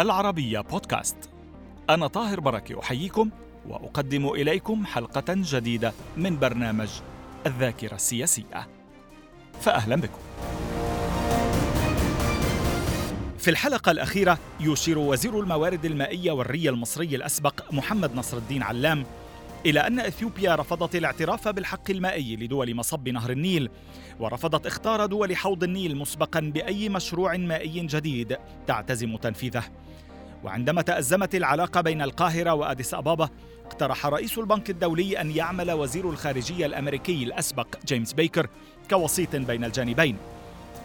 العربية بودكاست. أنا طاهر بركة أحييكم وأقدم إليكم حلقة جديدة من برنامج الذاكرة السياسية. فأهلا بكم. في الحلقة الأخيرة يشير وزير الموارد المائية والري المصري الأسبق محمد نصر الدين علام إلى أن إثيوبيا رفضت الاعتراف بالحق المائي لدول مصب نهر النيل ورفضت اختار دول حوض النيل مسبقا بأي مشروع مائي جديد تعتزم تنفيذه. وعندما تأزمت العلاقة بين القاهرة وأديس أبابا اقترح رئيس البنك الدولي أن يعمل وزير الخارجية الأمريكي الأسبق جيمس بيكر كوسيط بين الجانبين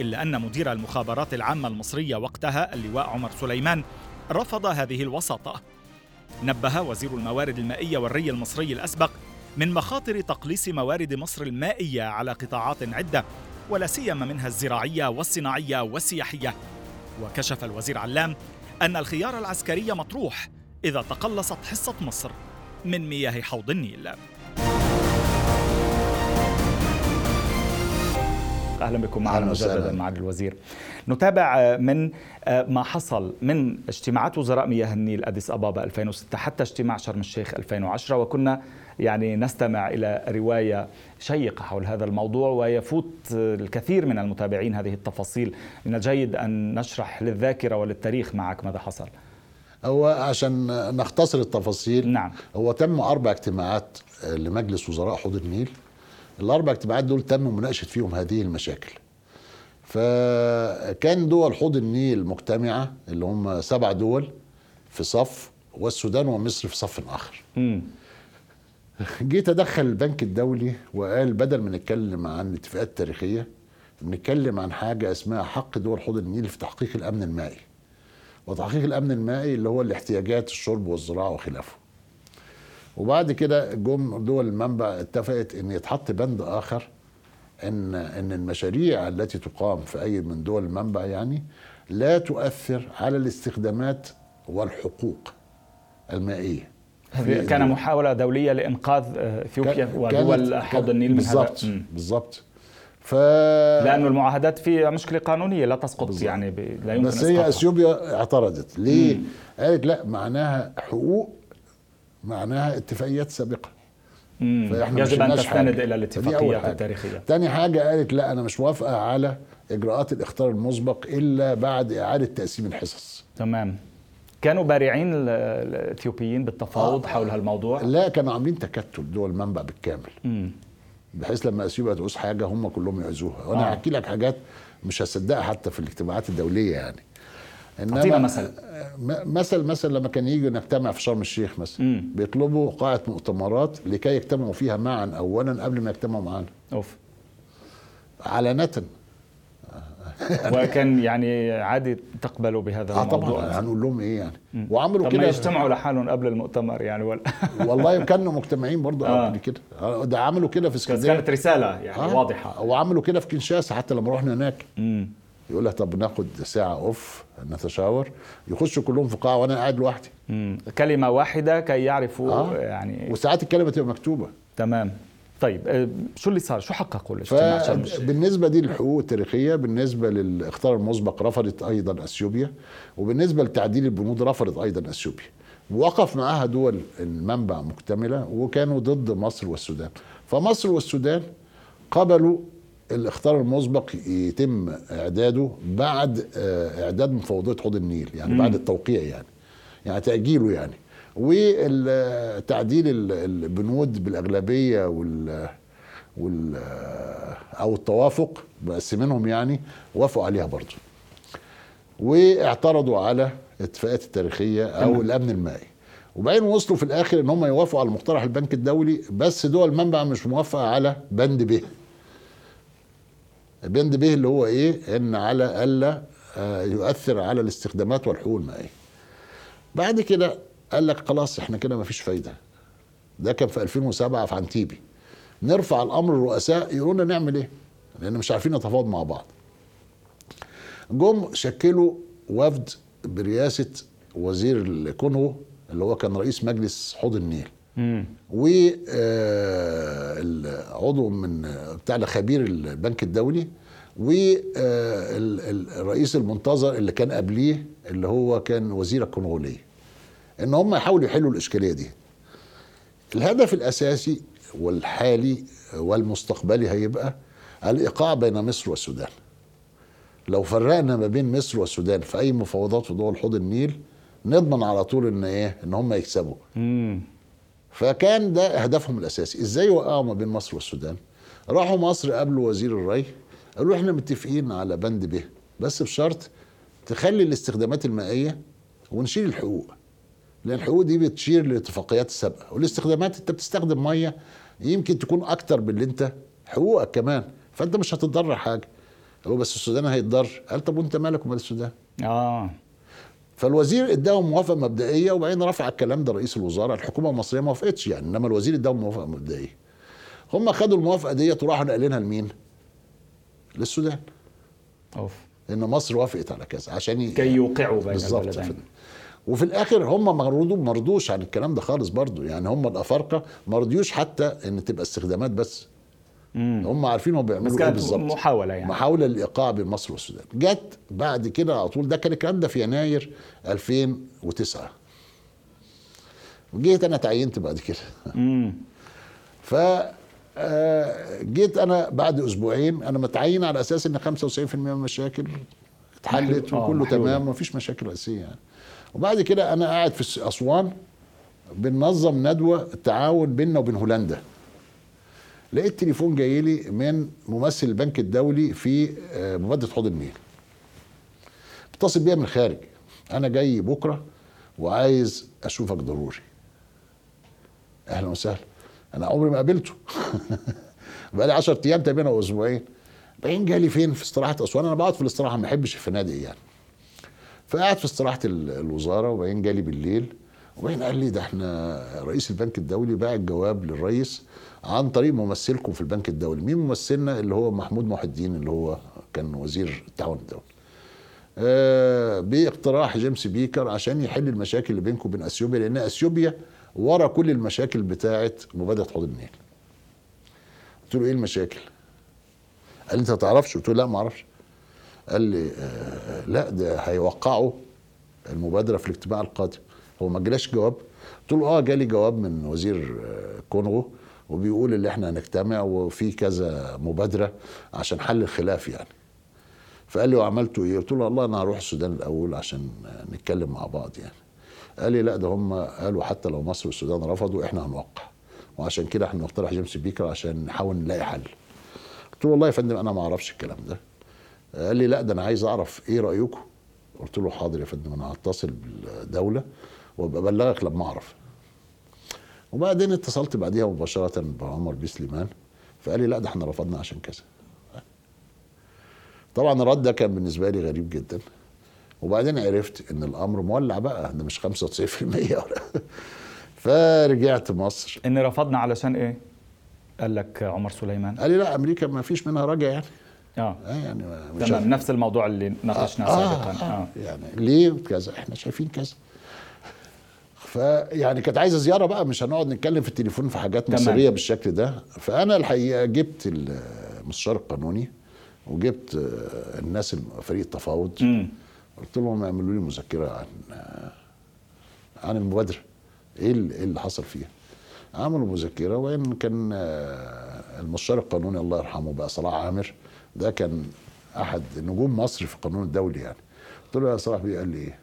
إلا أن مدير المخابرات العامة المصرية وقتها اللواء عمر سليمان رفض هذه الوساطة. نبه وزير الموارد المائية والري المصري الأسبق من مخاطر تقليص موارد مصر المائية على قطاعات عدة ولا سيما منها الزراعية والصناعية والسياحية. وكشف الوزير علام أن الخيار العسكري مطروح إذا تقلصت حصة مصر من مياه حوض النيل. أهلا بكم معنا مجددا معالي الوزير. نتابع من ما حصل من اجتماعات وزراء مياه النيل أديس أبابا 2006 حتى اجتماع شرم الشيخ 2010 وكنا يعني نستمع إلى رواية شيقة حول هذا الموضوع ويفوت الكثير من المتابعين هذه التفاصيل من الجيد أن نشرح للذاكرة وللتاريخ معك ماذا حصل. هو عشان نختصر التفاصيل نعم هو تم أربع اجتماعات لمجلس وزراء حوض النيل الأربع اجتماعات دول تم مناقشة فيهم هذه المشاكل. فكان دول حوض النيل مجتمعة اللي هم سبع دول في صف والسودان ومصر في صف آخر. جه تدخل البنك الدولي وقال بدل ما نتكلم عن الاتفاقات التاريخيه بنتكلم عن حاجة اسمها حق دول حوض النيل في تحقيق الأمن المائي. وتحقيق الأمن المائي اللي هو الاحتياجات الشرب والزراعة وخلافه. وبعد كده جم دول المنبع اتفقت إن يتحط بند آخر إن إن المشاريع التي تقام في أي من دول المنبع يعني لا تؤثر على الاستخدامات والحقوق المائية كان محاولة دولية لإنقاذ إثيوبيا ودول حوض النيل من بالظبط بالظبط ف لأنه المعاهدات فيها مشكلة قانونية لا تسقط بالزبط. يعني ب... لا يمكن بس هي إثيوبيا اعترضت ليه؟ مم. قالت لا معناها حقوق معناها اتفاقيات سابقة. فإحنا يجب أن تستند إلى الاتفاقيات التاريخية. تاني حاجة قالت لا أنا مش موافقة على إجراءات الاختيار المسبق إلا بعد إعادة تقسيم الحصص. تمام. كانوا بارعين الإثيوبيين بالتفاوض آه. حول هالموضوع؟ لا كانوا عاملين تكتل دول المنبع بالكامل. مم. بحيث لما اثيوبيا تعوز حاجة هم كلهم يعوزوها وأنا هحكي آه. لك حاجات مش هصدقها حتى في الاجتماعات الدولية يعني. إنما مثل. مثل مثلا لما كان يجوا نجتمع في شرم الشيخ مثلا. مم. بيطلبوا قاعة مؤتمرات لكي يجتمعوا فيها معا اولا قبل ما يجتمعوا معانا. أوف. علانه وكان يعني عادي تقبلوا بهذا آه الموضوع. طبعا هنقول لهم إيه يعني؟ مم. وعملوا كده. يجتمعوا لحالهم قبل المؤتمر يعني ولا؟ والله كانوا مجتمعين برضه آه. قبل كده. ده عملوا كده في اسكندريه كانت رسالة يعني آه. واضحة. وعملوا كده في كنشاسة حتى لما رحنا هناك. مم. يقول لك طب ناخد ساعة أوف نتشاور. يخشوا كلهم في قاعة وأنا قاعد لوحدي. كلمة واحدة كي يعرفوا آه. يعني وساعات الكلمة تبقى مكتوبة. تمام. طيب شو اللي صار؟ شو حققوا الاجتماع؟ بالنسبة دي للحقوق التاريخية بالنسبة للاختيار المسبق رفضت أيضا أثيوبيا وبالنسبة لتعديل البنود رفضت أيضا أثيوبيا. وقف معاها دول المنبع مكتملة وكانوا ضد مصر والسودان. فمصر والسودان قبلوا الاختيار المسبق يتم اعداده بعد اعداد مفوضيه حوض النيل يعني مم. بعد التوقيع يعني يعني تأجيله يعني وتعديل البنود بالأغلبية وال وال أو التوافق مقسمينهم يعني وافقوا عليها برضه واعترضوا على الاتفاقات التاريخية أو تمام. الأمن المائي وبعدين وصلوا في الآخر إن هم يوافقوا على مقترح البنك الدولي بس دول المنبع مش موافقة على بند ب بند به اللي هو إيه؟ إن على ألا يؤثر على الاستخدامات والحقوق المائيه بعد كده قال لك خلاص إحنا كده مفيش فايدة. ده كان في 2007 في عنتيبي. نرفع الأمر الرؤساء يقولوا لنا نعمل إيه؟ لأن مش عارفين نتفاوض مع بعض. جم شكلوا وفد برئاسه وزير الكونغو اللي هو كان رئيس مجلس حوض النيل. وعضو من بتاع خبير البنك الدولي والرئيس المنتظر اللي كان قبليه اللي هو كان وزير الكونغولية. إن هم يحاولوا يحلوا الإشكالية دي. الهدف الأساسي والحالي والمستقبلي هيبقى الإيقاع بين مصر والسودان. لو فرقنا ما بين مصر والسودان في أي مفاوضات في دول حوض النيل نضمن على طول إن إيه إن هم يكسبوا. فكان ده هدفهم الأساسي. إزاي يوقعوا ما بين مصر والسودان؟ راحوا مصر قابلوا وزير الري قالوا إحنا متفقين على بند ب بس بشرط تخلي الاستخدامات المائية ونشيل الحقوق. لأن الحقوق دي بتشير لاتفاقيات السابقة والاستخدامات أنت بتستخدم مية يمكن تكون أكتر من اللي أنت حقوقك كمان فأنت مش هتضر حاجة. هو بس السودان هيتضر قال طب وأنت مالك ومال السودان؟ آه. فالوزير اداهم موافقة مبدئية وبعدين رفع الكلام ده رئيس الوزراء. الحكومة المصرية ما وافقتش يعني إنما الوزير اداهم موافقة مبدئية. هم خدوا الموافقة ديت وراحوا ناقلينها لمين؟ للسودان. أوف. ان مصر وافقت على كذا عشان ي... كي يوقعوا بين بالظبط. وفي الآخر هم ما رضوش عن الكلام ده خالص برضو. يعني هم الأفارقة ما رضيوش حتى إن تبقى استخدامات بس. مم. هم عارفين هم بيعملوا إيه بالظبط. محاولة يعني. محاولة للايقاع بين مصر والسودان. جت بعد كده على طول. ده كان الكلام ده في يناير 2009 وجيت أنا تعينت بعد كده. ف آه، جيت أنا بعد أسبوعين. أنا متعين على أساس إن 95% من المشاكل اتحلت آه، وكله محلولة. تمام ومفيش مشاكل رئيسيه يعني. وبعد كده أنا قاعد في أسوان بننظم ندوة تعاون بيننا وبين هولندا. لقيت تليفون جاي لي من ممثل البنك الدولي في آه، مبادرة حوض النيل. اتصل بيا من الخارج أنا جاي بكرة وعايز أشوفك ضروري. أهلا وسهلا. أنا عمري ما قابلته. بقالي 10 أيام تقريبا أو أسبوعين. بعدين جالي فين؟ في استراحة أسوان. أنا بقعد في الاستراحة ما بحبش الفنادق يعني. فقعد في استراحة ال- الوزارة وبعدين جالي بالليل. وبعدين قال لي ده إحنا رئيس البنك الدولي باعت جواب للرئيس عن طريق ممثلكم في البنك الدولي مين ممثلنا اللي هو محمود محي الدين اللي هو كان وزير التعاون الدولي آه، باقتراح جيمس بيكر عشان يحل المشاكل اللي بينكم وبين أثيوبيا لأن أثيوبيا ورا كل المشاكل بتاعه مبادرة حوض النيل. قلت له إيه المشاكل؟ قال لي أنت ما تعرفش؟ قلت له لا ما أعرفش. قال لي آه لا ده هيوقعوا المبادرة في الاجتماع القادم. هو ما جالش جواب؟ قلت له آه جالي جواب من وزير آه، كونغو وبيقول اللي إحنا هنجتمع وفي كذا مبادرة عشان حل الخلاف يعني. فقال لي وعملتوا إيه؟ قلت له والله أنا هروح السودان الأول عشان نتكلم مع بعض يعني. قال لي لا ده هم قالوا حتى لو مصر والسودان رفضوا إحنا هنوقع وعشان كده إحنا نقترح جيمس بيكر عشان نحاول نلاقي حل. قلت له والله يا فندم أنا ما أعرفش الكلام ده. قال لي لا ده أنا عايز أعرف إيه رأيكم؟ قلت له حاضر يا فندم أنا هتصل بالدولة وأبقى أبلغك لما أعرف. وبعدين اتصلت بعديها مباشرة بعمر بيه سليمان فقال لي لا ده إحنا رفضنا عشان كذا. طبعا الرد ده كان بالنسبة لي غريب جدا. وبعدين عرفت إن الأمر مولع بقى ده مش 95% ولا فرجعت مصر. إن رفضنا علشان إيه؟ قال لك عمر سليمان. قال لي لا أمريكا ما فيش منها رجع يعني. آه. آه يعني مش تمام نفس الموضوع اللي ناقشناه آه سابقا. آه. آه يعني ليه؟ كذا إحنا شايفين كذا. فيعني كانت عايزة زيارة بقى مش هنقعد نتكلم في التليفون في حاجات. مصريه بالشكل ده. فأنا الحقيقة جبت المستشار القانوني وجبت آه، الناس فريق التفاوض. قلت لهم اعملوا لي مذكرة عن عن المبادرة. إيه اللي, إيه اللي حصل فيها؟ عملوا مذكرة وإن كان آه، المستشار القانوني الله يرحمه بقى صلاح عامر ده كان أحد نجوم مصر في القانون الدولي يعني. قلت له يا صلاح بيه قال لي إيه؟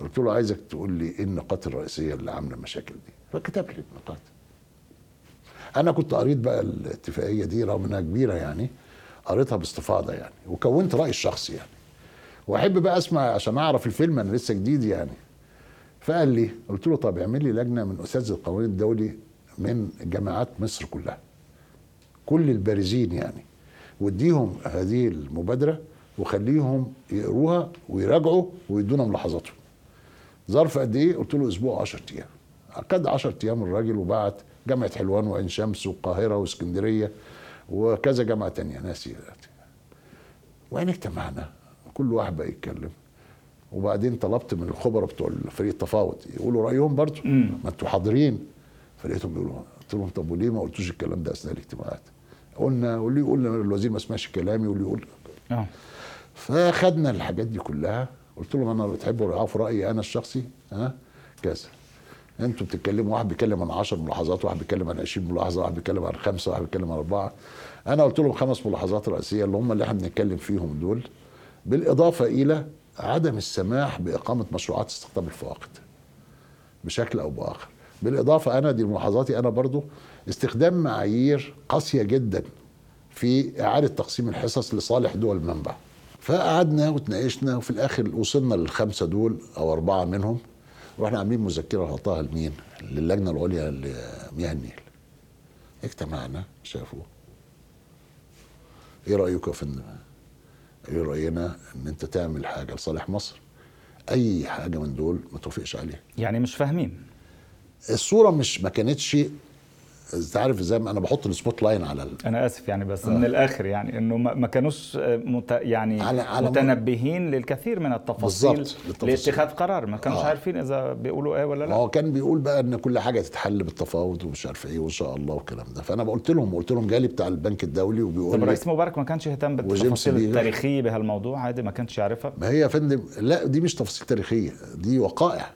قلت له عايزك تقول لي إيه النقاط الرئيسية اللي عاملة المشاكل دي؟ فكتب لي النقاط. أنا كنت قريت بقى الاتفاقية دي رغم إنها كبيرة يعني قريتها باستفاضة يعني وكونت رايي الشخصي يعني. وأحب بقى أسمع عشان أعرف الفيلم أنا لسه جديد يعني. فقال لي قلت له طب اعمل لي لجنة من اساتذه القانون الدولي من جامعات مصر كلها. كل البارزين يعني. واديهم هذه المبادرة وخليهم يقروها ويراجعوا ويدونا ملاحظاتهم. ظرف قد إيه؟ قلت له أسبوع 10 أيام. قد 10 أيام الراجل وبعت جامعة حلوان وعين شمس والقاهرة واسكندرية وكذا جامعة تانية. ناسي دلوقتي وين اجتمعنا كل واحد بقى يتكلم. وبعدين طلبت من الخبراء بتوع فريق التفاوض يقولوا رأيهم برضه. ما أنتوا حاضرين. فلقيتهم بيقولوا قلت لهم طب وليه ما قلتوش الكلام ده أثناء الاجتماعات؟ قلنا واللي يقول الوزير ما سمعش كلامي واللي يقول آه. فخدنا الحاجات دي كلها. قلت لهم أنا بتحبوا تعرفوا رأيي أنا الشخصي ها؟ كذا أنتوا بتتكلموا واحد بيتكلم عن 10 ملاحظات واحد بيتكلم عن 20 ملاحظة واحد بيتكلم عن خمسة واحد بيتكلم عن أربعة. أنا قلت لهم خمس ملاحظات رئيسية اللي هم اللي إحنا بنتكلم فيهم دول بالإضافة إلى عدم السماح بإقامة مشروعات استقطاب الفواقد بشكل أو بآخر. بالإضافة أنا دي ملاحظاتي أنا برضو استخدام معايير قاسية جدا في إعادة تقسيم الحصص لصالح دول المنبع فقعدنا وتناقشنا وفي الآخر وصلنا للخمسة دول أو أربعة منهم وإحنا عاملين مذكرة نحطها لمين؟ للجنة العليا لمياه النيل. اجتمعنا شافوا إيه رأيكم يا فندم؟ إيه رأينا إن أنت تعمل حاجة لصالح مصر أي حاجة من دول ما توافقش عليها. يعني مش فاهمين الصورة مش ما كانتش انت عارف ما أنا بحط ال spotlight على ال... أنا آسف يعني بس آه. من الآخر يعني إنه ما كانوش مت يعني على- على- متنبهين للكثير من التفاصيل بالظبط،. لاتخاذ قرار ما كانوش آه. عارفين إذا بيقولوا إيه ولا لا هو كان بيقول بقى إن كل حاجة تتحل بالتفاوض ومش عارف إيه وإن شاء الله والكلام ده فأنا قلت لهم قلت لهم جالي بتاع البنك الدولي وبيقول طب لي الرئيس مبارك ما كانش يهتم بالتفاصيل. التاريخية بهالموضوع عادي ما كانش يعرفها ما هي يا فندم لا دي مش تفاصيل تاريخية دي وقائع آه،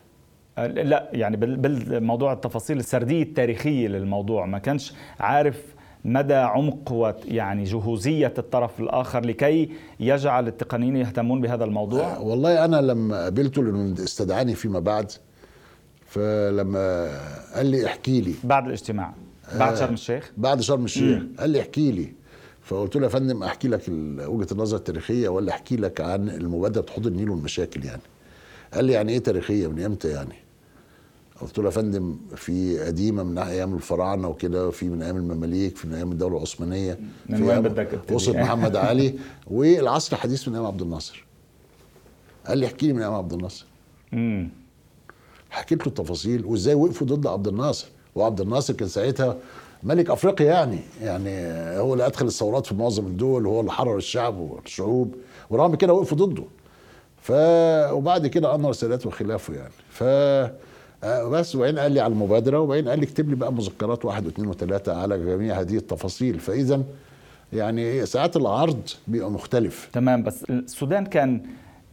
لا يعني بال- بالموضوع التفاصيل السردية التاريخية للموضوع. ما كانش عارف مدى عمق ويعني جهوزية الطرف الآخر لكي يجعل التقنيين يهتمون بهذا الموضوع؟ والله أنا لما قابلته لأنه استدعاني فيما بعد فلما قال لي احكي لي. بعد الاجتماع بعد شرم الشيخ؟ بعد شرم الشيخ. قال لي احكي لي. فقلت له يا فندم أحكي لك وجهة النظر التاريخية ولا أحكي لك عن المبادرة حوض النيل والمشاكل يعني. قال لي يعني إيه تاريخية؟ من إمتى يعني؟ قلت له يا فندم في قديمة من أيام الفراعنة وكده وفي من أيام المماليك في من أيام الدولة العثمانية من في وين بدك؟ وصل محمد علي والعصر الحديث من أيام عبد الناصر. قال لي احكي لي من أيام عبد الناصر. امم حكيت له التفاصيل وإزاي وقفوا ضد عبد الناصر. وعبد الناصر كان ساعتها ملك أفريقيا يعني يعني هو اللي أدخل الثورات في معظم الدول وهو اللي حرر الشعب والشعوب ورغم كده وقفوا ضده. ف وبعد كده انور السادات وخلافه يعني. ف بس وبعدين قال لي على المبادرة وبعدين قال لي اكتب لي بقى مذكرات واحد واثنين وثلاثة على جميع هذه التفاصيل. فإذا يعني ساعات العرض بيبقى مختلف. تمام بس السودان كان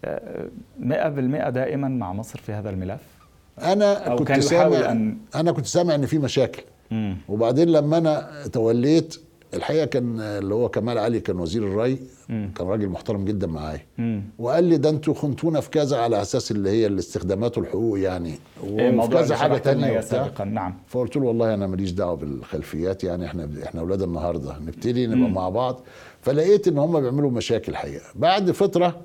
آه، 100% دائما مع مصر في هذا الملف؟ أنا كنت سامع أن- أنا كنت سامع إن في مشاكل. مم. وبعدين لما أنا توليت الحقيقة كان اللي هو كمال علي كان وزير الري كان راجل محترم جدا معايا. مم. وقال لي ده أنتوا خنتونا في كذا على أساس اللي هي الاستخدامات والحقوق يعني. إيه وفي كذا حاجة وبتاع. سابقا. نعم. فقلت له والله أنا ماليش دعوة بالخلفيات يعني إحنا إحنا أولاد النهارده. نبتدي نبقى مع بعض. فلقيت إن هم بيعملوا مشاكل حقيقة. بعد فترة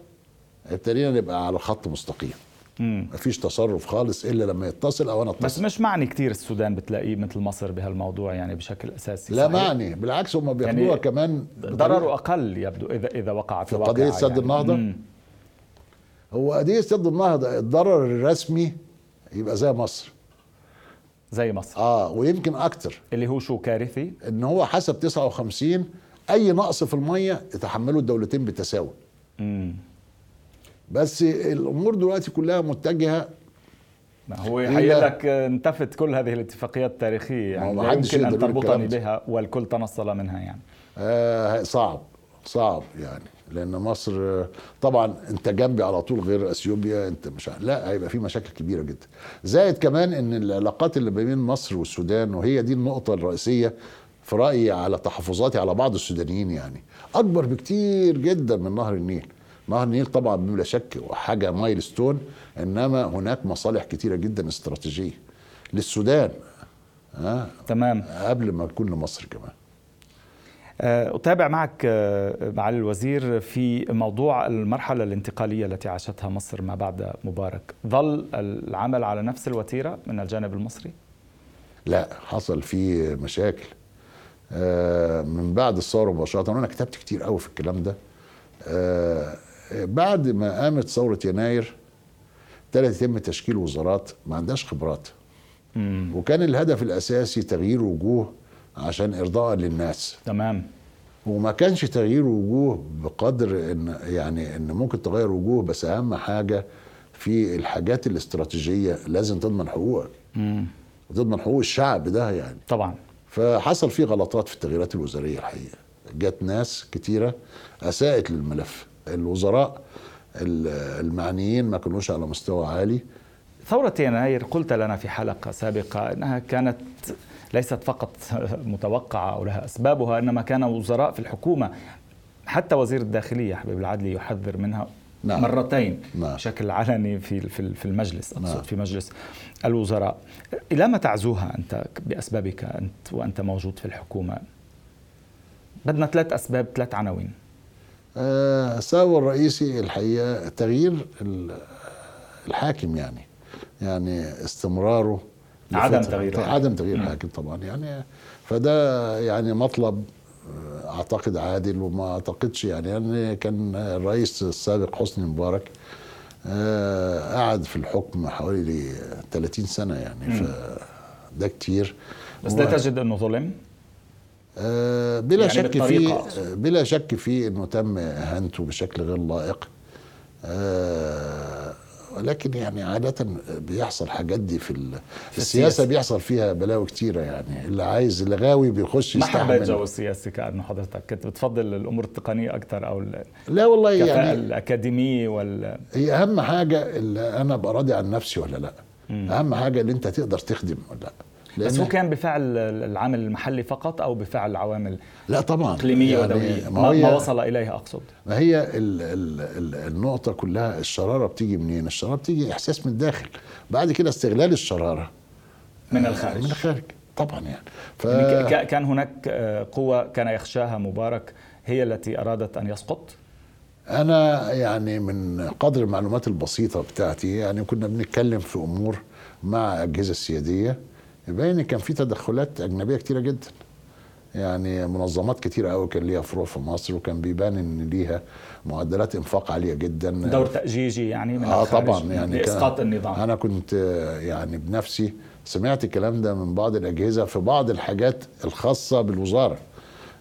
ابتدينا نبقى على خط مستقيم. مم. مفيش تصرف خالص إلا لما يتصل أو أنا أتصل بس مش معني كتير السودان بتلاقيه مثل مصر بهالموضوع يعني بشكل أساسي لا صحيح؟ معني بالعكس هم بياخدوها يعني كمان ضرره أقل يبدو اذا إذا وقعت في الواقعة قضية سد يعني. النهضة؟ مم. هو قضية سد النهضة الضرر الرسمي يبقى زي مصر زي مصر آه ويمكن أكتر اللي هو شو كارثي إن هو حسب 59 أي نقص في المية يتحمله الدولتين بالتساوي مم. بس الأمور دلوقتي كلها متجهة ما هو يحيي لك انتفت كل هذه الاتفاقيات التاريخية ما يعني لا يمكن يقول تربطني. بها والكل تنصل منها يعني. آه صعب صعب يعني لأن مصر طبعا أنت جنبي على طول غير إثيوبيا أنت مش لا هيبقى في مشاكل كبيرة جدا. زائد كمان إن العلاقات اللي بين مصر والسودان وهي دي النقطة الرئيسية في رأيي على تحفظاتي على بعض السودانيين يعني أكبر بكتير جدا من نهر النيل. نهر النيل طبعا بلا شك حاجة مايلستون إنما هناك مصالح كتيرة جدا استراتيجية للسودان ها تمام. قبل ما تكون لمصر كمان. آه، أتابع معك آه، معالي الوزير في موضوع المرحلة الانتقالية التي عاشتها مصر ما بعد مبارك. ظل العمل على نفس الوتيرة من الجانب المصري؟ لا حصل فيه مشاكل. آه، من بعد الثورة مباشرة وأنا كتبت كتير قوي في الكلام ده. آه، بعد ما قامت ثورة يناير ابتدت يتم تشكيل وزارات ما عندهاش خبرات. مم. وكان الهدف الأساسي تغيير وجوه عشان إرضاء للناس. تمام. وما كانش تغيير وجوه بقدر إن يعني إن ممكن تغير وجوه بس أهم حاجة في الحاجات الاستراتيجية لازم تضمن حقوقك. مم. وتضمن حقوق الشعب ده يعني. طبعا. فحصل فيه غلطات في التغييرات الوزارية الحقيقة. جت ناس كتيرة أساءت للملف. الوزراء المعنيين ما كانوش على مستوى عالي ثورة يناير قلت لنا في حلقة سابقة أنها كانت ليست فقط متوقعة أو لها أسبابها إنما كان وزراء في الحكومة حتى وزير الداخلية حبيب العدلي يحذر منها نعم. مرتين نعم. بشكل علني في في المجلس أقصد نعم. في مجلس الوزراء إلى ما تعزوها أنت بأسبابك أنت وأنت موجود في الحكومة بدنا ثلاث أسباب ثلاث عناوين السبب الرئيسي الحقيقة تغيير الحاكم يعني يعني استمراره عدم تغيير عدم تغيير الحاكم طبعا يعني. فده يعني مطلب أعتقد عادل وما أعتقدش يعني, يعني كان الرئيس السابق حسني مبارك آه، قعد في الحكم حوالي 30 سنة يعني فده كتير. بس لا تجد أنه ظلم؟ آه بلا يعني شك في بلا شك في إنه تم إهانته بشكل غير لائق. آه ولكن يعني عادة بيحصل حاجات دي في, في السياسة. بيحصل فيها بلاوي كتيرة يعني. اللي عايز اللي غاوي بيخش ما حبيت جو السياسي كأنه حضرتك. كنت بتفضل الأمور التقنية أكثر أو لا والله يعني الأكاديمية وال هي أهم حاجة اللي أنا أبقى راضي عن نفسي ولا لأ. م. أهم حاجة اللي أنت تقدر تخدم ولا لأ. بس هو كان بفعل العامل المحلي فقط أو بفعل العوامل لا طبعا. إقليمية يعني ودولية. ما, ما وصل إليها أقصد. ما هي ال ال ال النقطة كلها الشرارة بتيجي منين؟ الشرارة بتيجي إحساس من الداخل. بعد كده استغلال الشرارة. من الخارج. من الخارج. طبعا يعني. ف... يعني كان هناك آه، قوة كان يخشاها مبارك هي التي أرادت أن يسقط؟ أنا يعني من قدر المعلومات البسيطة بتاعتي يعني كنا بنتكلم في أمور مع أجهزة السيادية. يبين كان في تدخلات أجنبية كتيرة جدا. يعني منظمات كتيرة قوي كان ليها فروع في مصر وكان بيبان إن ليها معدلات إنفاق عالية جدا. دور تأجيجي يعني من آه طبعا. يعني لإسقاط النظام. أنا كنت يعني بنفسي سمعت الكلام ده من بعض الأجهزة في بعض الحاجات الخاصة بالوزارة.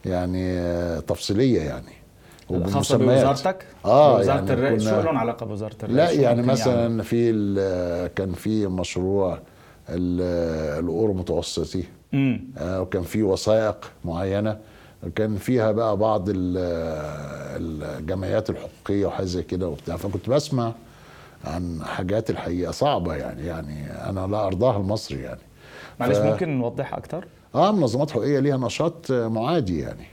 يعني تفصيلية يعني خاصة بوزارتك؟ آه وزارة يعني الري شو لهم علاقة بوزارة الري؟ لا يعني مثلا يعني؟ في كان في مشروع الأورو متوسطي آه وكان في وثائق معينة. كان فيها بقى بعض الجمعيات الحقوقية وحاجة زي كده وبتاع. فكنت بسمع عن حاجات الحقيقة. صعبة يعني يعني أنا لا أرضاها المصري يعني. معلش ف... ممكن نوضح أكتر؟ آه منظمات حقوقية ليها نشاط معادي يعني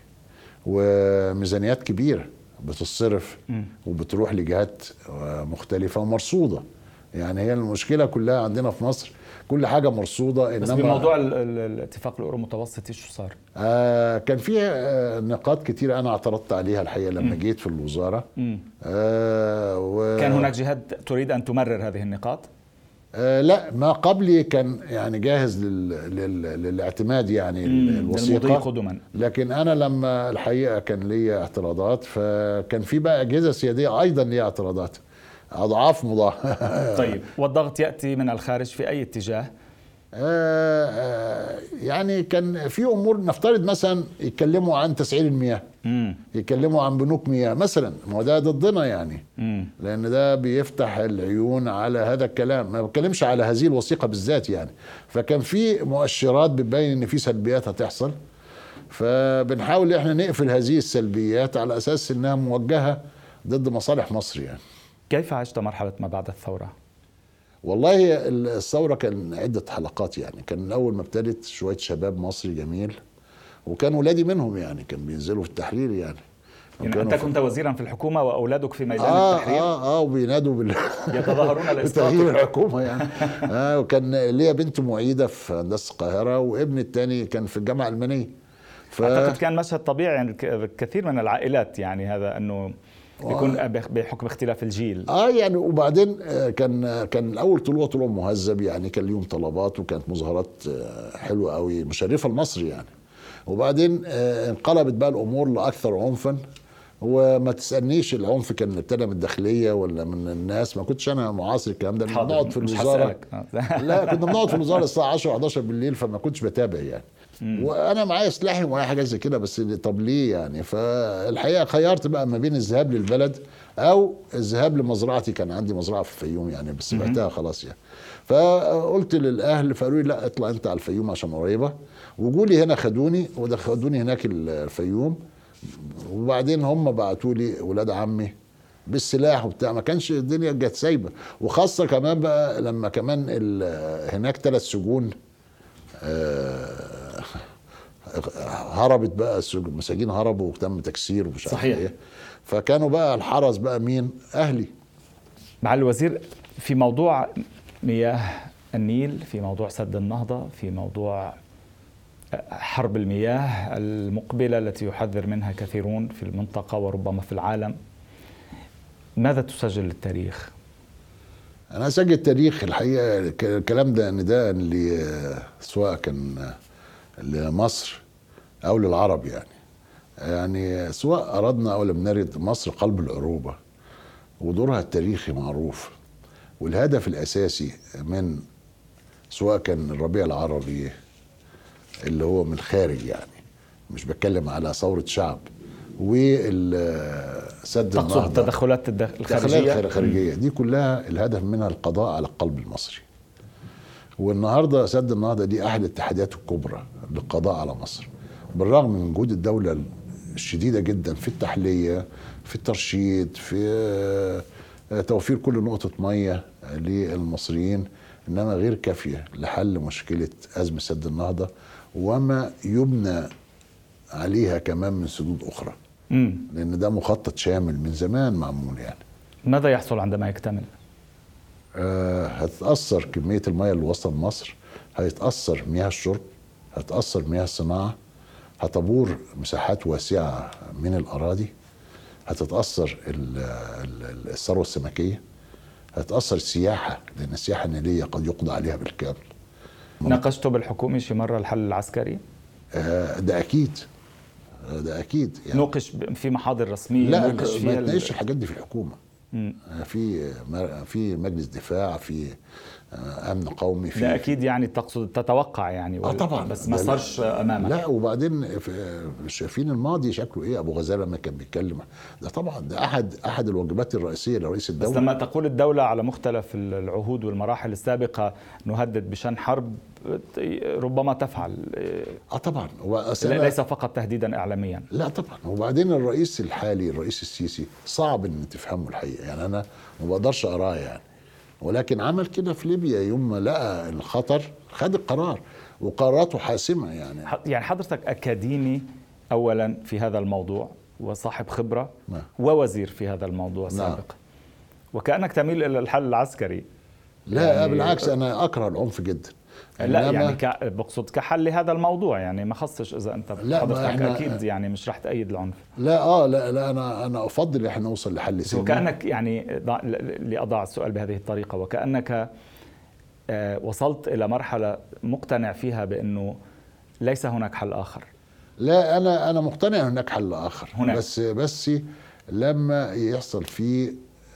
وميزانيات كبيرة بتصرف وبتروح لجهات مختلفة ومرصودة. يعني هي المشكلة كلها عندنا في مصر كل حاجة مرصودة إنما بس بموضوع الاتفاق الأورو متوسطي شو صار؟ آه كان في آه نقاط كتير أنا اعترضت عليها الحقيقة لما م. جيت في الوزارة آه و... كان هناك جهات تريد أن تمرر هذه النقاط؟ آه لا ما قبلي كان يعني جاهز لل... لل... للاعتماد يعني الوثيقة قدما لكن أنا لما الحقيقة كان لي اعتراضات فكان في بقى أجهزة سيادية أيضا ليها اعتراضات أضعاف مضاعفة. طيب والضغط يأتي من الخارج في أي اتجاه؟ آه آه يعني كان في أمور نفترض مثلا يتكلموا عن تسعير المياه مم. يتكلموا عن بنوك مياه مثلا ما ده ضدنا يعني. مم. لأن ده بيفتح العيون على هذا الكلام. ما بتكلمش على هذه الوثيقة بالذات يعني. فكان في مؤشرات بتبين إن في سلبيات هتحصل. فبنحاول إحنا نقفل هذه السلبيات على أساس إنها موجهة ضد مصالح مصر يعني. كيف عشت مرحلة ما بعد الثورة؟ والله الثورة كان عدة حلقات يعني. كان أول ما ابتدت شوية شباب مصري جميل وكان ولادي منهم يعني. كان بينزلوا في التحرير يعني. يعني أنت كنت وزيرا في الحكومة وأولادك في ميدان آه التحرير؟ آه آه وبينادوا بال يتظاهرون لتغيير الحكومة يعني. آه وكان ليا بنت معيدة في هندسة القاهرة وابني الثاني كان في الجامعة الألمانية. ف... أعتقد كان مشهد طبيعي يعني كثير من العائلات يعني هذا أنه بيكون بحكم اختلاف الجيل. آه يعني وبعدين آه، كان كان الأول طلوع طلوع مهذب يعني كان ليهم طلبات وكانت مظاهرات آه، حلوة قوي مشرفة لمصر يعني. وبعدين آه، انقلبت بقى الأمور لأكثر عنفا. وما تسألنيش العنف كان ابتدى من الداخلية ولا من الناس ما كنتش أنا معاصر الكلام ده بنقعد في الوزارة. لا كنا بنقعد في الوزارة الساعة 10 11 بالليل فما كنتش بتابع يعني. وأنا معايا سلاحي ومعايا حاجات زي كده بس طب ليه يعني؟ فالحقيقة خيرت بقى ما بين الذهاب للبلد أو الذهاب لمزرعتي. كان عندي مزرعة في الفيوم يعني بس بعتها خلاص يعني. فقلت للأهل فقالوا لي لا اطلع انت على الفيوم عشان قريبة. وجولي هنا خدوني وخدوني هناك الفيوم. وبعدين هم بعتوا لي ولاد عمي بالسلاح وبتاع. ما كانش الدنيا جت سايبة. وخاصة كمان بقى لما كمان هناك ثلاث سجون آه، هربت بقى المساجين هربوا وتم تكسير ومش عارف صحيح. إيه فكانوا بقى الحرس بقى مين أهلي معالي الوزير في موضوع مياه النيل في موضوع سد النهضة في موضوع حرب المياه المقبلة التي يحذر منها كثيرون في المنطقة وربما في العالم ماذا تسجل للتاريخ؟ أنا أسجل تاريخ الحقيقة الك- الكلام ده نداء ل- سواء كان لمصر أو للعرب يعني. يعني سواء أردنا أو لم نرد مصر قلب العروبه ودورها التاريخي معروف. والهدف الأساسي من سواء كان الربيع العربي اللي هو من الخارج يعني مش بتكلم على ثورة شعب والسد تقصد التدخلات الخارجية؟ الخارجية؟ الخارجيه دي كلها الهدف منها القضاء على القلب المصري. والنهاردة سد النهضه دي أحد التحديات الكبرى. للقضاء على مصر بالرغم من جهود الدولة الشديدة جدا في التحلية في الترشيد في آه، توفير كل نقطة ميه للمصريين إنما غير كافية لحل مشكلة أزمة سد النهضة وما يبنى عليها كمان من سدود أخرى مم. لأن ده مخطط شامل من زمان معمول يعني ماذا يحصل عندما يكتمل؟ آه، هتتأثر كمية المياه اللي واصلة لمصر هيتأثر مياه الشرب هتأثر مياه الصناعة هتبور مساحات واسعة من الأراضي هتتأثر ال- ال- الثروة السمكية هتأثر السياحة لأن السياحة النيلية قد يقضى عليها بالكامل ناقشته بالحكومة شي مرة الحل العسكري؟ آه، ده أكيد آه، ده أكيد يعني نوقش في محاضر رسمية لا نوقش ما فيها ال- تناقش الحاجات دي في الحكومة مم. آه، في في مجلس دفاع في آه، أمن قومي في لا أكيد يعني تقصد تتوقع يعني آه طبعا. بس ما ده صارش أمامك. لا وبعدين في- شايفين الماضي شكله إيه؟ أبو غزالة لما كان بيتكلم. ده طبعا ده أحد أحد الواجبات الرئيسية لرئيس بس الدولة. لما تقول الدولة على مختلف العهود والمراحل السابقة نهدد بشن حرب ربما تفعل. آه طبعا. ليس فقط تهديدا اعلاميا. لا طبعا. وبعدين الرئيس الحالي الرئيس السيسي صعب ان تفهمه الحقيقة. يعني أنا ما بقدرش اقراه يعني. ولكن عمل كده في ليبيا يوم ما لقى الخطر خد القرار وقراراته حاسمة يعني يعني حضرتك أكاديمي اولا في هذا الموضوع وصاحب خبرة نعم. ووزير في هذا الموضوع نعم. سابقا وكأنك تميل إلى الحل العسكري لا يعني- بالعكس أنا اكره العنف جدا لا يعني ك... بقصد كحل لهذا الموضوع يعني ما خصش إذا أنت حضرتك أكيد يعني مش رح تأيد العنف. لا آه لا لا أنا أنا أفضل إحنا نوصل لحل سلمي. وكأنك يعني ضع- لأضع السؤال بهذه الطريقة وكأنك آه، وصلت إلى مرحلة مقتنع فيها بأنه ليس هناك حل آخر. لا أنا أنا مقتنع هناك حل آخر. هناك. بس بس لما يحصل في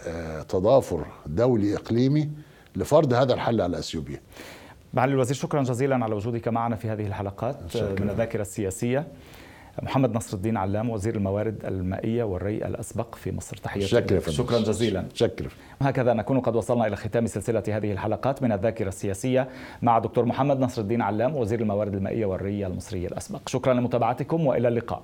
آه، تضافر دولي إقليمي لفرض هذا الحل على أثيوبيا. معالي الوزير شكرا جزيلا على وجودك معنا في هذه الحلقات شكراً. من الذاكرة السياسية. محمد نصر الدين علام وزير الموارد المائية والري الأسبق في مصر. تحياتي شكرا. شكرا جزيلا. شكرا. هكذا نكون قد وصلنا إلى ختام سلسلة هذه الحلقات من الذاكرة السياسية مع دكتور محمد نصر الدين علام وزير الموارد المائية والري المصري الأسبق. شكرا لمتابعتكم وإلى اللقاء.